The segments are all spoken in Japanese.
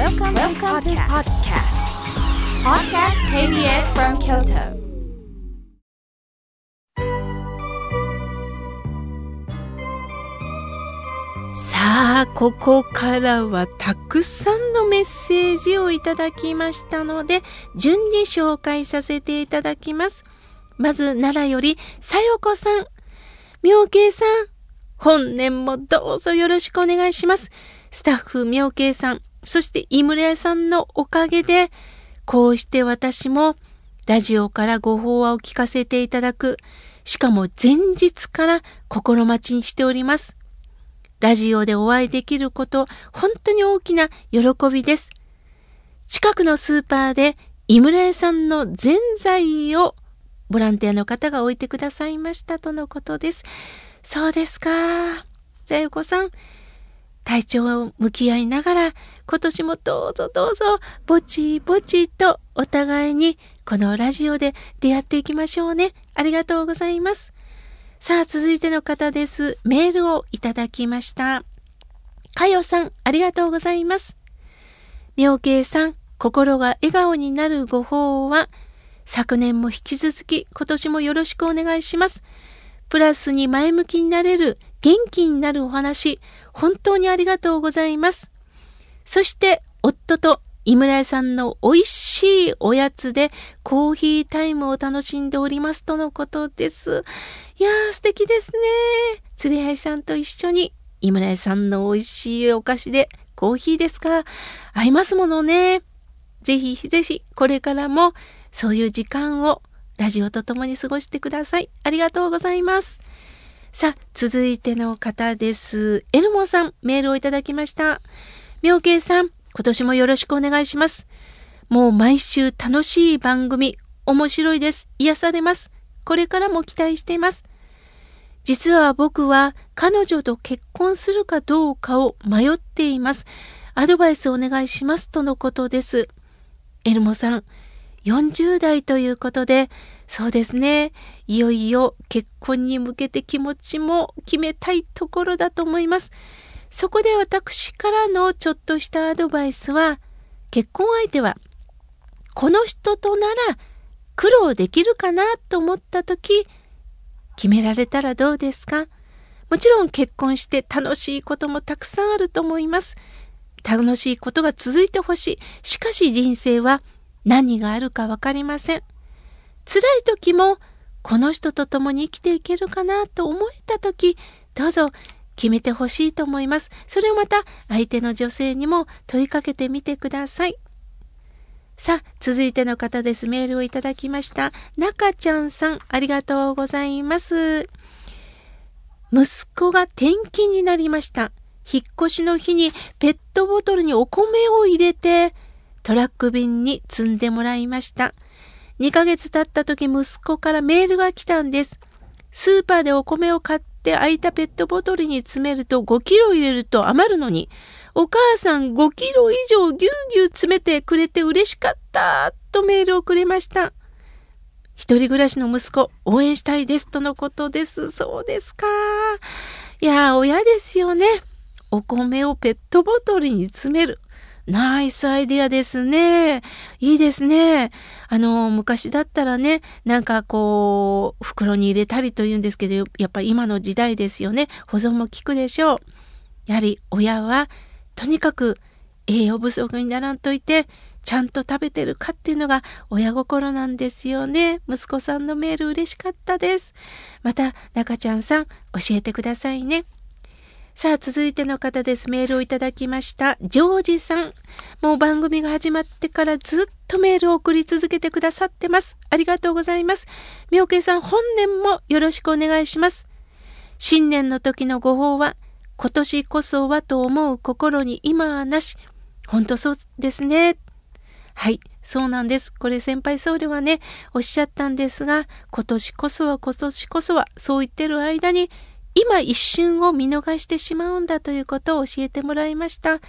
Welcome, Welcome to podcast. Podcast. KBS from Kyoto. さあここからはたくさんのメッセージをいただきましたので順に紹介させていただきます。まず奈良よりさよこさん。妙慶さん。本年もどうぞよろしくお願いします。スタッフ妙慶さんそして井村屋さんのおかげでこうして私もラジオからご法話を聞かせていただくしかも前日から心待ちにしておりますラジオでお会いできること、本当に大きな喜びです。近くのスーパーで井村屋さんのぜんざいをボランティアの方が置いてくださいましたとのことです。そうですか。さゆこさん、体調を向き合いながら、今年もどうぞどうぞ、ぼちぼちとお互いにこのラジオで出会っていきましょうね。ありがとうございます。さあ、続いての方です。メールをいただきました。かよさん、ありがとうございます。妙慶さん、心が笑顔になるご法は、昨年も引き続き今年もよろしくお願いします。プラスに前向きになれる元気になるお話、本当にありがとうございます。そして、夫と井村屋さんの美味しいおやつでコーヒータイムを楽しんでおりますとのことです。いやー素敵ですね。釣り合いさんと一緒に井村屋さんの美味しいお菓子でコーヒーですか？合いますものね。ぜひぜひこれからもそういう時間をラジオと共に過ごしてください。ありがとうございます。さあ、続いての方です。エルモさん、メールをいただきました。妙慶さん、今年もよろしくお願いします。もう毎週楽しい番組、面白いです。癒されます。これからも期待しています。実は僕は彼女と結婚するかどうかを迷っています。アドバイスお願いしますとのことです。エルモさん、40代ということで、そうですね。いよいよ結婚に向けて気持ちも決めたいところだと思います。そこで私からのちょっとしたアドバイスは、結婚相手は、この人となら苦労できるかなと思った時、決められたらどうですか？もちろん結婚して楽しいこともたくさんあると思います。楽しいことが続いてほしい。しかし人生は何があるか分かりません。辛い時もこの人と共に生きていけるかなと思えた時、どうぞ決めてほしいと思います。それをまた相手の女性にも問いかけてみてください。さあ、続いての方です。メールをいただきました。中ちゃんさん、ありがとうございます。息子が転勤になりました。引っ越しの日にペットボトルにお米を入れてトラック便に積んでもらいました。2ヶ月経った時息子からメールが来たんです。スーパーでお米を買って空いたペットボトルに詰めると5キロ入れると余るのに、お母さん5キロ以上ぎゅうぎゅう詰めてくれて嬉しかったとメールをくれました。一人暮らしの息子応援したいですとのことです。そうですか。いや、親ですよね。お米をペットボトルに詰める。ナイスアイデアですね。いいですね。あの、昔だったらね、なんかこう、袋に入れたりというんですけど、やっぱ今の時代ですよね。保存も効くでしょう。やはり親は、とにかく栄養不足にならんといて、ちゃんと食べてるかっていうのが親心なんですよね。息子さんのメール嬉しかったです。また、中ちゃんさん、教えてくださいね。さあ、続いての方です。メールをいただきました。ジョージさん。もう番組が始まってからずっとメールを送り続けてくださってます。ありがとうございます。みおけさん、本年もよろしくお願いします。新年の時のご法は、今年こそはと思う心に今はなし。ほんとそうですね。はい、そうなんです。これ先輩僧侶はね、おっしゃったんですが、今年こそは今年こそは、そう言ってる間に、今一瞬を見逃してしまうんだということを教えてもらいました。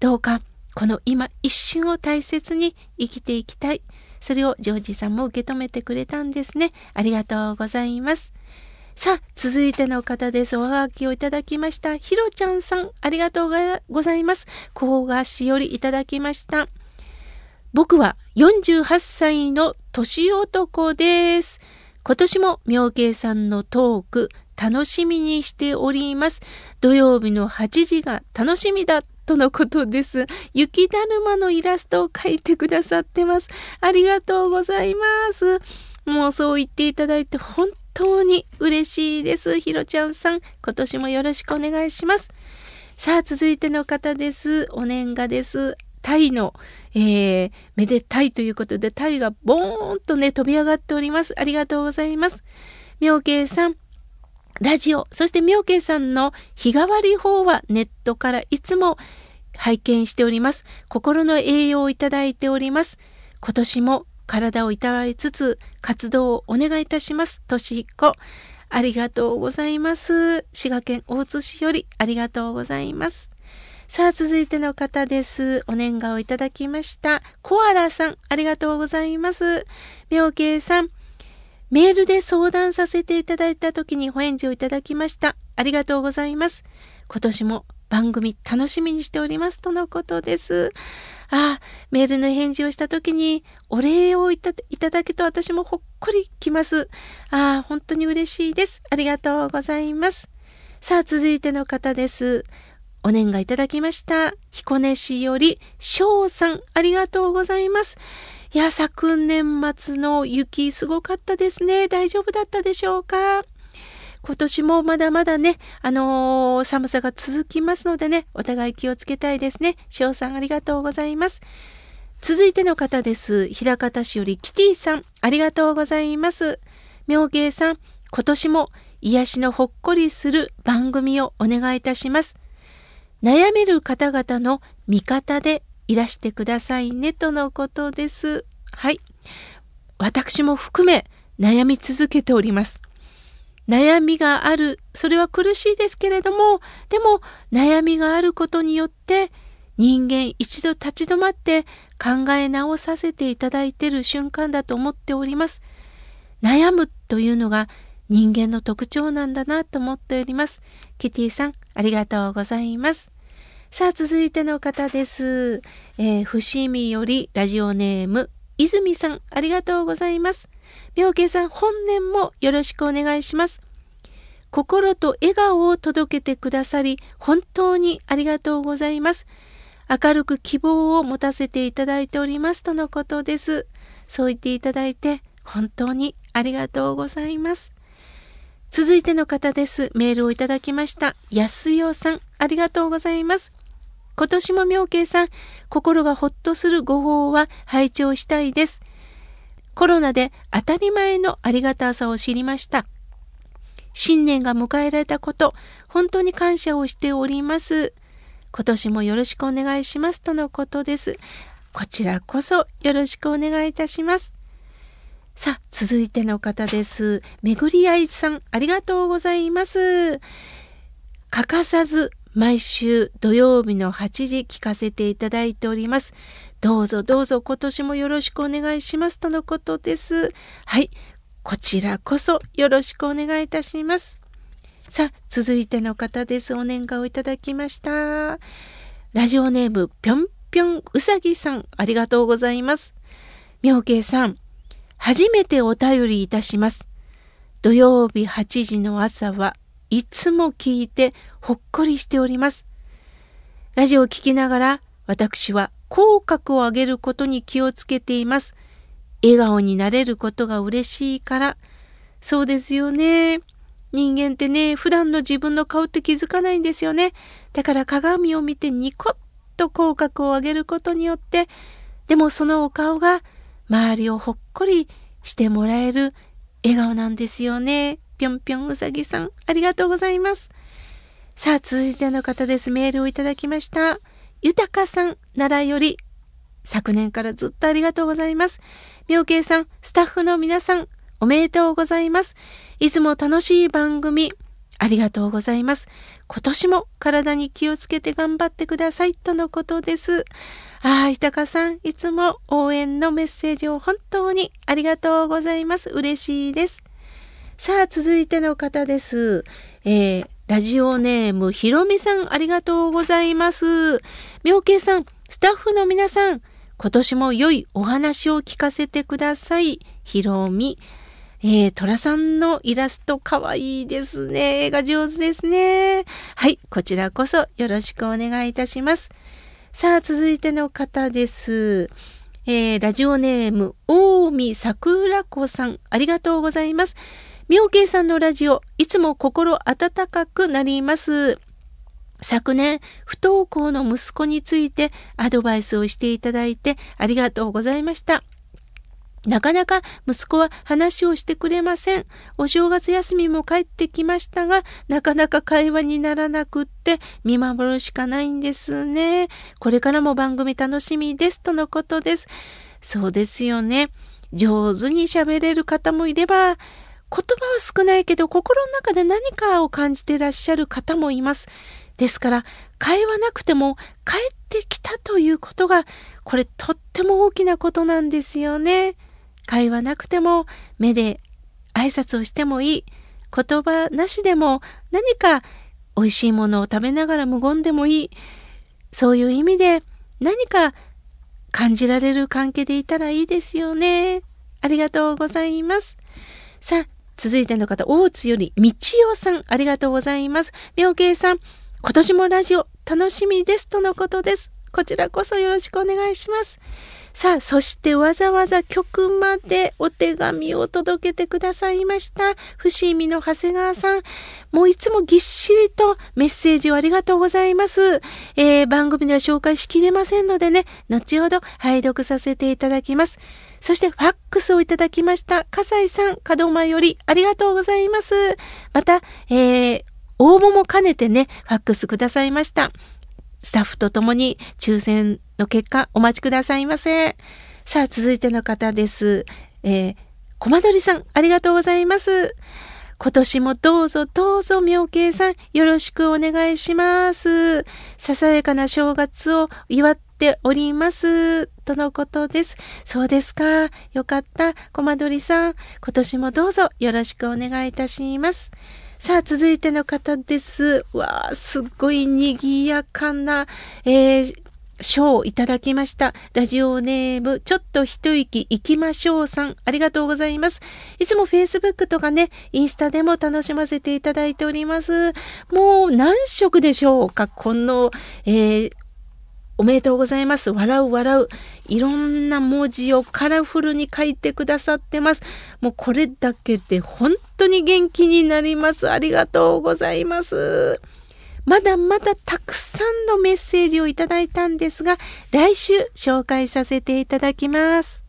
どうかこの今一瞬を大切に生きていきたい。それをジョージさんも受け止めてくれたんですね。ありがとうございます。さあ、続いての方です。おはがきをいただきました。ひろちゃんさん、ありがとうございます。甲賀しよりいただきました。僕は48歳の年男です。今年も妙慶さんのトーク楽しみにしております。土曜日の8時が楽しみだとのことです。雪だるまのイラストを描いてくださってます。ありがとうございます。もうそう言っていただいて本当に嬉しいです。ひろちゃんさん、今年もよろしくお願いします。さあ、続いての方です。お年賀です。タイの、えー、めでたいということで、タイがボーンとね、飛び上がっております。ありがとうございます。妙慶さん、ラジオ、そして妙慶さんの日替わり法はネットからいつも拝見しております。心の栄養をいただいております。今年も体をいたわりつつ活動をお願いいたします。としひこ。ありがとうございます。滋賀県大津市よりありがとうございます。さあ、続いての方です。お年賀をいただきました。コアラさん、ありがとうございます。妙慶さん、メールで相談させていただいた時にお返事をいただきました。ありがとうございます。今年も番組楽しみにしておりますとのことです。ああ、メールの返事をした時にお礼をいただけと私もほっこりきます。ああ、本当に嬉しいです。ありがとうございます。さあ、続いての方です。お年賀いただきました。彦根市より翔さん、ありがとうございます。いや、昨年末の雪すごかったですね。大丈夫だったでしょうか？今年もまだまだね、あのー、寒さが続きますのでね、お互い気をつけたいですね。翔さんありがとうございます。続いての方です。平方市よりキティさん、ありがとうございます。妙芸さん、今年も癒しのほっこりする番組をお願いいたします。悩める方々の味方でいらしてくださいねとのことです。はい。私も含め悩み続けております。悩みがある、それは苦しいですけれども、でも悩みがあることによって人間一度立ち止まって考え直させていただいている瞬間だと思っております。悩むというのが人間の特徴なんだなと思っております。キティさん、ありがとうございます。さあ、続いての方です。えー、伏見よりラジオネーム、泉さん、ありがとうございます。妙慶さん、本年もよろしくお願いします。心と笑顔を届けてくださり、本当にありがとうございます。明るく希望を持たせていただいておりますとのことです。そう言っていただいて、本当にありがとうございます。続いての方です。メールをいただきました。安代さん、ありがとうございます。今年も妙慶さん、心がほっとするご報は拝聴したいです。コロナで当たり前のありがたさを知りました。新年が迎えられたこと、本当に感謝をしております。今年もよろしくお願いしますとのことです。こちらこそよろしくお願いいたします。さあ、続いての方です。めぐりあいさん、ありがとうございます。欠かさず毎週土曜日の8時聞かせていただいております。どうぞどうぞ今年もよろしくお願いしますとのことです。はい、こちらこそよろしくお願いいたします。さあ、続いての方です。お年賀をいただきました。ラジオネームぴょんぴょんうさぎさん、ありがとうございます。妙慶さん、初めてお便りいたします。土曜日8時の朝はいつも聞いてほっこりしております。ラジオを聞きながら私は口角を上げることに気をつけています。笑顔になれることが嬉しいから。そうですよね。人間ってね、普段の自分の顔って気づかないんですよね。だから鏡を見てニコッと口角を上げることによって、でもそのお顔が周りをほっこりしてもらえる笑顔なんですよね。ぴょんぴょんうさぎさん、ありがとうございます。さあ、続いての方です。メールをいただきました。豊かさん、奈良より、昨年からずっとありがとうございます。妙慶さん、スタッフの皆さん、おめでとうございます。いつも楽しい番組、ありがとうございます。今年も体に気をつけて頑張ってくださいとのことです。ああ、豊さん、いつも応援のメッセージを本当にありがとうございます。嬉しいです。さあ、続いての方です。えー、ラジオネームひろみさん、ありがとうございます。妙慶さん、スタッフの皆さん、今年も良いお話を聞かせてください。ひろみ。えー、虎さんのイラストかわいいですね。絵が上手ですね。はい、こちらこそよろしくお願いいたします。さあ、続いての方です。えー、ラジオネーム、大見桜子さん、ありがとうございます。妙慶さんのラジオ、いつも心温かくなります。昨年、不登校の息子についてアドバイスをしていただいてありがとうございました。なかなか息子は話をしてくれません。お正月休みも帰ってきましたが、なかなか会話にならなくって見守るしかないんですね。これからも番組楽しみです。とのことです。そうですよね。上手に喋れる方もいれば、言葉は少ないけど心の中で何かを感じていらっしゃる方もいます。ですから会話なくても帰ってきたということがこれとっても大きなことなんですよね。会話なくても目で挨拶をしてもいい言葉なしでも何か美味しいものを食べながら無言でもいいそういう意味で何か感じられる関係でいたらいいですよね。ありがとうございます。さあ、続いての方、大津より道夫さん、ありがとうございます。妙慶さん、今年もラジオ楽しみですとのことです。こちらこそよろしくお願いします。さあ、そしてわざわざ曲までお手紙を届けてくださいました。伏見の長谷川さん。もういつもぎっしりとメッセージをありがとうございます。えー、番組では紹介しきれませんのでね、後ほど拝読させていただきます。そしてファックスをいただきました。笠井さん、門間よりありがとうございます。また、えー、応募も兼ねてね、ファックスくださいました。スタッフと共に抽選の結果お待ちくださいませ。さあ、続いての方です。えー、コマドリさん、ありがとうございます。今年もどうぞどうぞ妙慶さんよろしくお願いします。ささやかな正月を祝っっております。とのことです。そうですか。よかった。コマドリさん、今年もどうぞよろしくお願いいたします。さあ、続いての方です。わあ、すっごい賑やかな、えー、賞をいただきました。ラジオネーム、ちょっと一息行きましょうさん、ありがとうございます。いつも Facebook とかね、インスタでも楽しませていただいております。もう何色でしょうか？この、えー、おめでとうございます。笑う笑う。いろんな文字をカラフルに書いてくださってます。もうこれだけで本当に元気になります。ありがとうございます。まだまだたくさんのメッセージをいただいたんですが、来週紹介させていただきます。